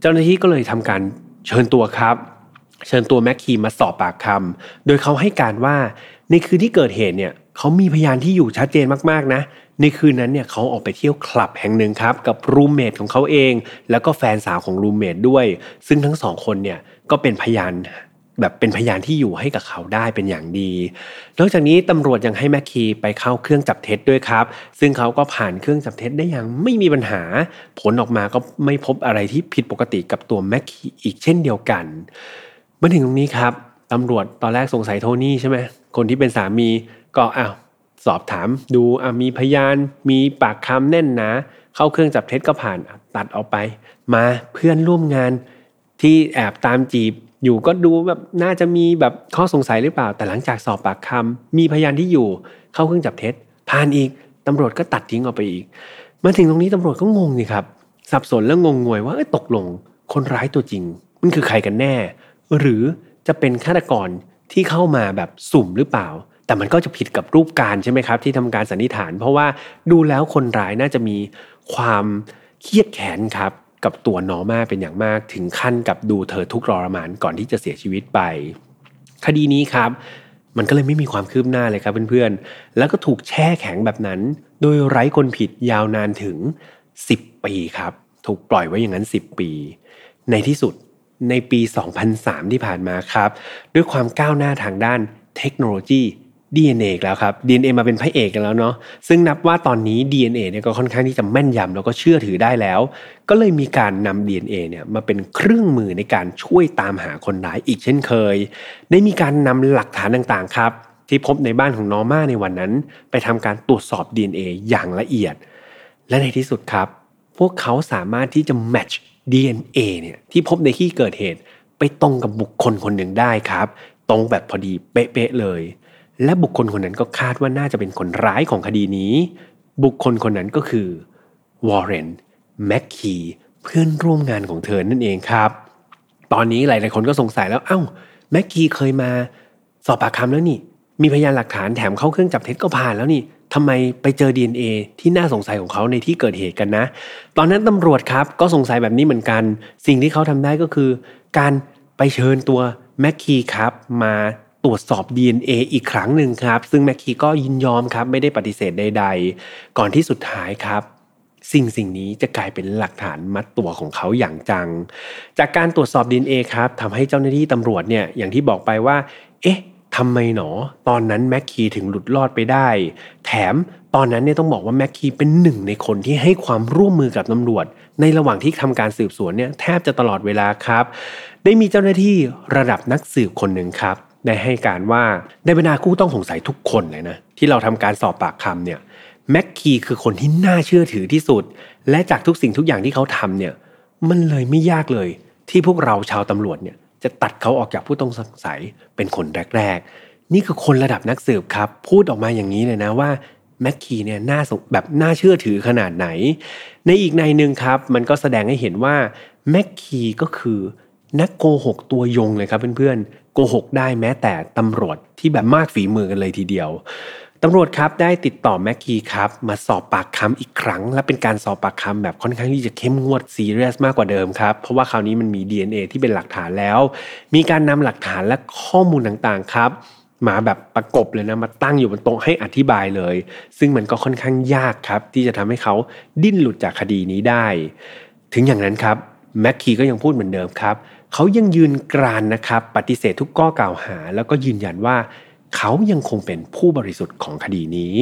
เจ้าหน้าที่ก็เลยทำการเชิญตัวครับ เชิญตัวแม็กคีมาสอบปากคำโดยเขาให้การว่าในคืนที่เกิดเหตุเนี่ยเขามีพยานที่อยู่ชัดเจนมากๆนะ ในคืนนั้นเนี่ยเขาออกไปเที่ยวคลับแห่งหนึ่งครับกับรูมเมทของเขาเอง แล้วก็แฟนสาวของรูมเมทด้วย ซึ่งทั้งสองคนเนี่ยก็เป็นพยานแบบเป็นพยานที่อยู่ให้กับเขาได้เป็นอย่างดี นอกจากนี้ตำรวจยังให้แมคคีไปเข้าเครื่องจับเท็จด้วยครับ ซึ่งเขาก็ผ่านเครื่องจับเท็จได้อย่างไม่มีปัญหา ผลออกมาก็ไม่พบอะไรที่ผิดปกติกับตัวแมคคีอีกเช่นเดียวกันมาถึงตรงนี้ครับตำรวจตอนแรกสงสัยโทนี่ใช่ไหมคนที่เป็นสามีก็อ้าว สอบถามดูมีพยานมีปากคำแน่นหนาเข้าเครื่องจับเท็จก็ผ่านตัดออกไป มาเพื่อนร่วมงานที่แอบตามจีบอยู่ก็ดูแบบน่าจะมีแบบข้อสงสัยหรือเปล่า แต่หลังจากสอบปากคำมีพยานที่อยู่ เข้าเครื่องจับเท็จผ่านอีกตำรวจก็ตัดทิ้งออกไปอีก มาถึงตรงนี้ตำรวจก็งงนี่ครับ สับสนแล้วงงงวยว่าตกลงคนร้ายตัวจริง มันคือใครกันแน่ หรือจะเป็นฆาตกรที่เข้ามาแบบสุ่มหรือเปล่า แต่มันก็จะผิดกับรูปการใช่ไหมครับ ที่ทำการสันนิษฐาน เพราะว่าดูแล้วคนร้ายน่าจะมีความเครียดแค้นครับกับตัวนอร์มาเป็นอย่างมากถึงขั้นกับดูเธอทุกรรมานก่อนที่จะเสียชีวิตไป คดีนี้ครับ มันก็เลยไม่มีความคืบหน้าเลยครับเพื่อนๆ แล้วก็ถูกแช่แข็งแบบนั้น โดยไร้คนผิดยาวนานถึง 10 ปีครับ ถูกปล่อยไว้อย่างนั้น 10 ปี ในที่สุดในปี 2003 ที่ผ่านมาครับ ด้วยความก้าวหน้าทางด้านเทคโนโลยี DNA แล้วครับ DNA มาเป็นพระเอกกันแล้วเนาะซึ่งนับว่าตอนนี้ DNA เนี่ยก็ค่อนข้างที่จะแม่นยำแล้วก็เชื่อถือได้แล้ว ก็เลยมีการนำ DNA เนี่ยมาเป็นเครื่องมือในการช่วยตามหาคนร้ายอีกเช่นเคย ได้มีการนำหลักฐานต่างๆครับ ที่พบในบ้านของนอร์มาในวันนั้น ไปทำการตรวจสอบ DNA อย่างละเอียด และในที่สุดครับ พวกเขาสามารถที่จะ match DNA เนี่ยที่พบในที่เกิดเหตุไปตรงกับบุคคลคนหนึ่งได้ครับ ตรงแบบพอดีเป๊ะๆเลย และบุคคลคนนั้นก็คาดว่าน่าจะเป็นคนร้ายของคดีนี้ บุคคลคนนั้นก็คือวอร์เรนแมคคีเพื่อนร่วมงานของเธอนั่นเองครับ ตอนนี้หลาย ๆ คนก็สงสัยแล้วเอ้าแมคคีเคยมาสอบปากคำแล้วนี่ มีพยานหลักฐานแถมเข้าเครื่องจับเท็จก็ผ่านแล้วนี่ทำไมไปเจอ DNA ที่น่าสงสัยของเขาในที่เกิดเหตุกันนะ ตอนนั้นตำรวจครับก็สงสัยแบบนี้เหมือนกัน สิ่งที่เขาทำได้ก็คือ การไปเชิญตัวแมคคีครับมา ตรวจสอบ DNA อีกครั้งหนึ่งครับ ซึ่งแมคคีก็ยินยอมครับ ไม่ได้ปฏิเสธใด ๆ ก่อนที่สุดท้ายครับ สิ่งสิ่งนี้จะกลายเป็นหลักฐานมัดตัวของเขาอย่างจัง จากการตรวจสอบ DNA ครับทำให้เจ้าหน้าที่ตำรวจเนี่ยอย่างที่บอกไปว่า เอ๊ะทำไมหนอ ตอนนั้นแม็กคีถึงหลุดรอดไปได้ แถมตอนนั้นเนี่ยต้องบอกว่าแม็กคีเป็นหนึ่งในคนที่ให้ความร่วมมือกับตำรวจ ในระหว่างที่ทำการสืบสวนเนี่ยแทบจะตลอดเวลาครับ ได้มีเจ้าหน้าที่ระดับนักสืบคนหนึ่งครับ ได้ให้การว่าในบรรดาคู่ต้องสงสัยทุกคนเลยนะที่เราทำการสอบปากคำเนี่ยแม็กคีคือคนที่น่าเชื่อถือที่สุด และจากทุกสิ่งทุกอย่างที่เขาทำเนี่ยมันเลยไม่ยากเลย ที่พวกเราชาวตำรวจเนี่ยจะตัดเขาออกจากผู้ต้องสงสัยเป็นคนแรกๆ นี่คือคนระดับนักสืบครับ พูดออกมาอย่างนี้เลยนะว่าแม็กคีเนี่ยน่าแบบน่าเชื่อถือขนาดไหน ในอีกในหนึ่งครับ มันก็แสดงให้เห็นว่าแม็กคีก็คือ นักโกหกตัวยงเลยครับเพื่อนๆโกหกได้แม้แต่ตำรวจที่แบบมากฝีมือกันเลยทีเดียวตำรวจครับได้ติดต่อแม็กกี้ครับมาสอบปากคำอีกครั้ง และเป็นการสอบปากคำแบบค่อนข้างที่จะเข้มงวดซีเรียสมากกว่าเดิมครับ เพราะว่าคราวนี้มันมี DNA ที่เป็นหลักฐานแล้ว มีการนำหลักฐานและข้อมูลต่างๆครับมาแบบประกบเลยนะมาตั้งอยู่บนโต๊ะให้อธิบายเลย ซึ่งมันก็ค่อนข้างยากครับ ที่จะทำให้เขาดิ้นหลุดจากคดีนี้ได้ ถึงอย่างนั้นครับแม็กกี้ก็ยังพูดเหมือนเดิมครับ เขายังยืนกรานนะครับปฏิเสธทุกข้อกล่าวหา แล้วก็ยืนยันว่าเขายังคงเป็นผู้บริสุทธิ์ของคดีนี้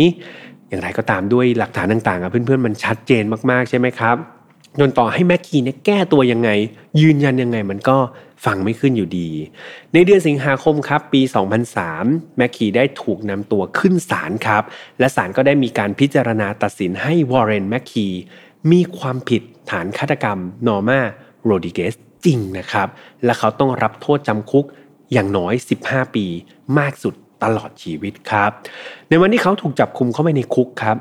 อย่างไรก็ตามด้วยหลักฐานต่างๆเพื่อนๆมันชัดเจนมากๆใช่ไหมครับจนต่อให้แม็กกี้เนี่ยแก้ตัวยังไง ยืนยันยังไงมันก็ฟังไม่ขึ้นอยู่ดี ในเดือนสิงหาคมครับปี 2003 แม็กกี้ได้ถูกนำตัวขึ้นศาลครับ และศาลก็ได้มีการพิจารณาตัดสินให้วอร์เรนแม็กกี้มีความผิดฐานฆาตกรรมนอร์มาโรดริเกซ จริงนะครับ และเขาต้องรับโทษจำคุกอย่างน้อย 15 ปีมากสุดตลอดชีวิตครับ ในวันที่เขาถูกจับคุมเข้าไปในคุกครับ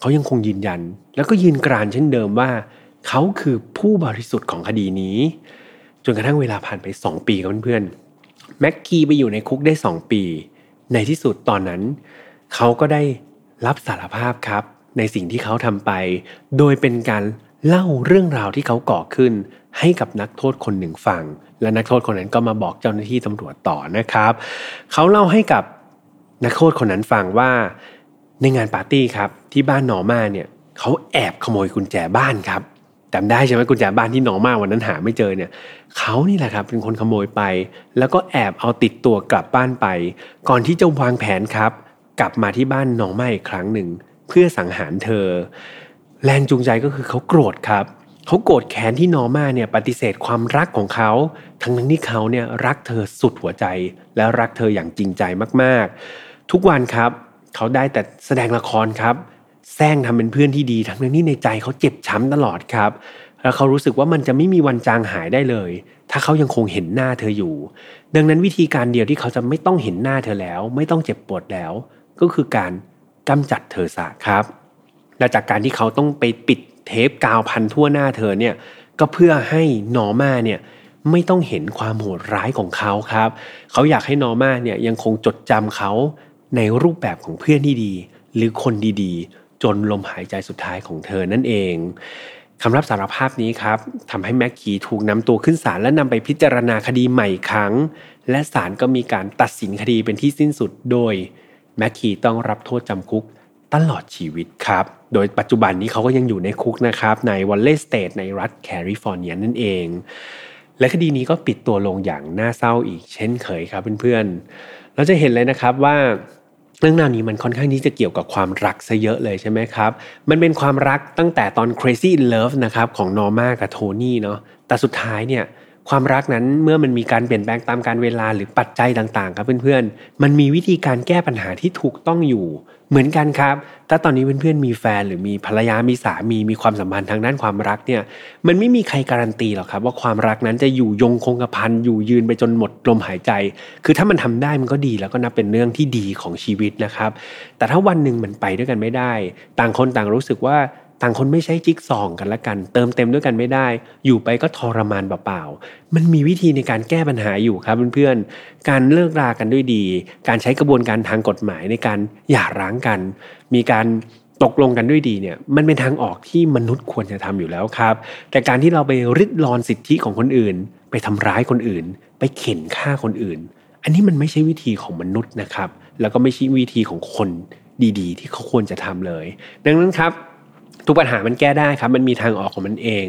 เขายังคงยืนยัน แล้วก็ยืนกรานเช่นเดิมว่า เขาคือผู้บริสุทธิ์ของคดีนี้ จนกระทั่งเวลาผ่านไป 2 ปีครับเพื่อนๆแม็กกี้ไปอยู่ในคุกได้ 2 ปี ในที่สุดตอนนั้น เขาก็ได้รับสารภาพครับ ในสิ่งที่เขาทำไป โดยเป็นการ เล่าเรื่องราวที่เขาก่อขึ้น ให้กับนักโทษคนหนึ่งฟัง และนักโทษคนนั้นก็มาบอกเจ้าหน้าที่ตำรวจต่อนะครับ เขาเล่าให้กับนักโทษคนนั้นฟังว่าในงานปาร์ตี้ครับที่บ้านนอมาเนี่ยเขาแอบขโมยกุญแจบ้านครับจำได้ใช่ไหมกุญแจบ้านที่นอมาวันนั้นหาไม่เจอเนี่ยเขานี่แหละครับเป็นคนขโมยไป แล้วก็แอบเอาติดตัวกลับบ้านไป ก่อนที่จะวางแผนครับ กลับมาที่บ้านนอมาอีกครั้งหนึ่งเพื่อสังหารเธอ แรงจูงใจก็คือเขาโกรธครับเขาโกรธแค้นที่นอมาเนี่ยปฏิเสธความรักของเขา ทั้งนั้นที่เขาเนี่ยรักเธอสุดหัวใจ และรักเธออย่างจริงใจมากๆ ทุกวันครับ เขาได้แต่แสดงละครครับแซงทำเป็นเพื่อนที่ดี ทั้งนั้นที่ในใจเขาเจ็บช้ำตลอดครับ แล้วเขารู้สึกว่ามันจะไม่มีวันจางหายได้เลย ถ้าเขายังคงเห็นหน้าเธออยู่ ดังนั้นวิธีการเดียวที่เขาจะไม่ต้องเห็นหน้าเธอแล้ว ไม่ต้องเจ็บปวดแล้ว ก็คือการกำจัดเธอซะครับ และจากการที่เขาต้องไปปิดเทปกาวพันทั่วหน้าเธอเนี่ยก็เพื่อให้นอร์มาเนี่ยไม่ต้องเห็นความโหดร้ายของเขาครับ เขาอยากให้นอร์มาเนี่ยยังคงจดจำเขาในรูปแบบของเพื่อนที่ดี หรือคนดีๆ จนลมหายใจสุดท้ายของเธอนั่นเองคำรับสารภาพนี้ครับทำให้แม็กกี้ถูกนำตัวขึ้นศาลและนำไปพิจารณาคดีใหม่ครั้ง และศาลก็มีการตัดสินคดีเป็นที่สิ้นสุดโดยแม็กกี้ต้องรับโทษจำคุก ตลอดชีวิตครับ โดยปัจจุบันนี้เขาก็ยังอยู่ในคุกนะครับ ใน Valley State ในรัฐแคลิฟอร์เนียนั่นเอง และคดีนี้ก็ปิดตัวลงอย่างน่าเศร้าอีกเช่นเคยครับเพื่อนๆ เราจะเห็นเลยนะครับว่าเรื่องราวนี้มันค่อนข้างที่จะเกี่ยวกับความรักซะเยอะเลยใช่ไหมครับ มันเป็นความรักตั้งแต่ตอน Crazy in Love นะครับของนอร์มากับโทนี่เนาะ แต่สุดท้ายเนี่ย ความรักนั้นเมื่อมันมีการเปลี่ยนแปลงตามกาลเวลาหรือปัจจัยต่างๆ ครับเพื่อนๆ มันมีวิธีการแก้ปัญหาที่ถูกต้องอยู่ เหมือนกันครับ ถ้าตอนนี้เพื่อนๆมีแฟนหรือมีภรรยามีสามีมีความสัมพันธ์ทางด้านความรักเนี่ยมันไม่มีใครการันตีหรอกครับ ว่าความรักนั้นจะอยู่ยงคงกระพันอยู่ยืนไปจนหมดลมหายใจ คือถ้ามันทำได้มันก็ดีแล้วก็นับเป็นเรื่องที่ดีของชีวิตนะครับ แต่ถ้าวันหนึ่งมันไปด้วยกันไม่ได้ ต่างคนต่างรู้สึกว่า ต่างคนไม่ใช้จิ๊กซองกันละกัน เติมเต็มด้วยกันไม่ได้ อยู่ไปก็ทรมานเปล่าๆมันมีวิธีในการแก้ปัญหาอยู่ครับเพื่อนๆการเลิกรากันด้วยดี การใช้กระบวนการทางกฎหมายในการหย่าร้างกัน มีการตกลงกันด้วยดีเนี่ยมันเป็นทางออกที่มนุษย์ควรจะทำอยู่แล้วครับ แต่การที่เราไปริดรอนสิทธิของคนอื่น ไปทำร้ายคนอื่น ไปเข็นฆ่าคนอื่น อันนี้มันไม่ใช่วิธีของมนุษย์นะครับ แล้วก็ไม่ใช่วิธีของคนดีๆ ที่เขาควรจะทำเลย ดังนั้นครับ ทุกปัญหามันแก้ได้ครับ มันมีทางออกของมันเอง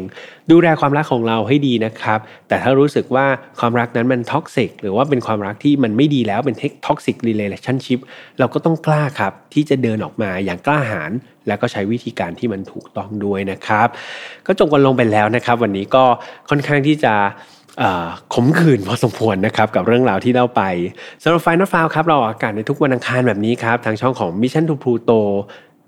ดูแลความรักของเราให้ดีนะครับ แต่ถ้ารู้สึกว่าความรักนั้นมัน toxic หรือว่าเป็นความรักที่มันไม่ดีแล้วเป็น toxic relationship เราก็ต้องกล้าครับ ที่จะเดินออกมาอย่างกล้าหาญแล้วก็ใช้วิธีการที่มันถูกต้องด้วยนะครับ ก็จบกันลงไปแล้วนะครับ วันนี้ก็ค่อนข้างที่จะขมขื่นพอสมควรนะครับกับเรื่องราวที่เล่าไปสำหรับ File Not Found ครับเราออกอากาศในทุกวันอังคารแบบนี้ครับ ทางช่องของ Mission to Pluto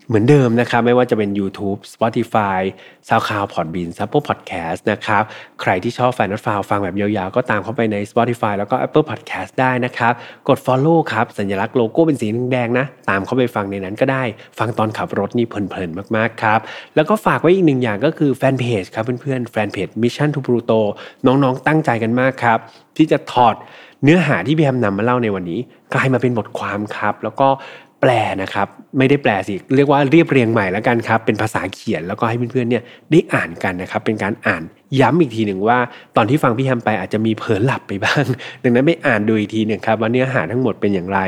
เหมือนเดิมนะครับ ไม่ว่าจะเป็น YouTube Spotify SoundCloud Podbean Apple Podcast นะครับ ใครที่ชอบแฟนนัดฟาวฟังแบบยาวๆ ก็ตามเข้าไปใน Spotify แล้วก็ Apple Podcast ได้นะครับ กด Follow ครับ สัญลักษณ์โลโก้เป็นสีแดงๆนะ ตามเข้าไปฟังในนั้นก็ได้ ฟังตอนขับรถนี่เพลินๆ มากๆ ครับ แล้วก็ฝากไว้อีกหนึ่งอย่างก็คือแฟนเพจครับเพื่อนๆแฟนเพจ Mission to Pluto น้องๆ ตั้งใจกันมากครับที่จะถอดเนื้อหาที่พี่แฮมนำมาเล่าในวันนี้ กลายมาเป็นบทความครับ แล้วก็ แปลนะครับ ไม่ได้แปลสิ เรียกว่าเรียบเรียงใหม่แล้วกันครับ เป็นภาษาเขียนแล้วก็ให้เพื่อนๆเนี่ยได้อ่านกันนะครับ เป็นการอ่านย้ำอีกทีหนึ่งว่า ตอนที่ฟังพี่แฮมไปอาจจะมีเผลอหลับไปบ้าง ดังนั้นไม่อ่านดูอีกทีหนึ่งครับว่าเนื้อหาทั้งหมดเป็นอย่างไร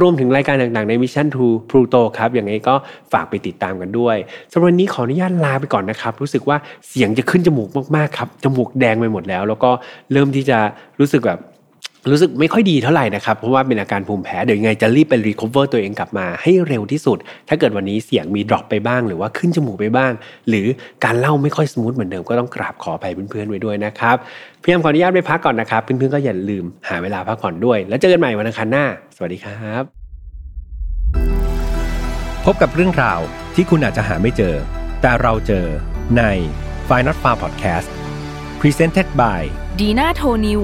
รวมถึงรายการต่างๆใน Mission to Pluto ครับอย่างไรก็ฝากไปติดตามกันด้วยสำหรับวันนี้ขออนุญาตลาไปก่อนนะครับ รู้สึกว่าเสียงจะขึ้นจมูกมากๆครับจมูกแดงไปหมดแล้ว แล้วก็เริ่มที่จะรู้สึกแบบ รู้สึกไม่ค่อยดีเท่าไหร่นะครับ เพราะว่าเป็นอาการภูมิแพ้ เดี๋ยวยังไงจะรีบไป recover ตัวเองกลับมาให้เร็วที่สุด ถ้าเกิดวันนี้เสียงมี drop ไปบ้าง หรือว่าขึ้นจมูกไปบ้าง หรือการเล่าไม่ค่อย smooth เหมือนเดิมก็ต้องกราบขออภัยเพื่อนๆไว้ด้วยนะครับเพียงขออนุญาตไปพักก่อนนะครับ เพื่อนๆก็อย่าลืมหาเวลาพักผ่อนด้วย แล้วเจอกันใหม่วันอังคารหน้า สวัสดีครับ พบกับเรื่องราวที่คุณอาจจะหาไม่เจอ แต่เราเจอใน f i n a l f a r Podcast Presented by ดีน่าโทนิว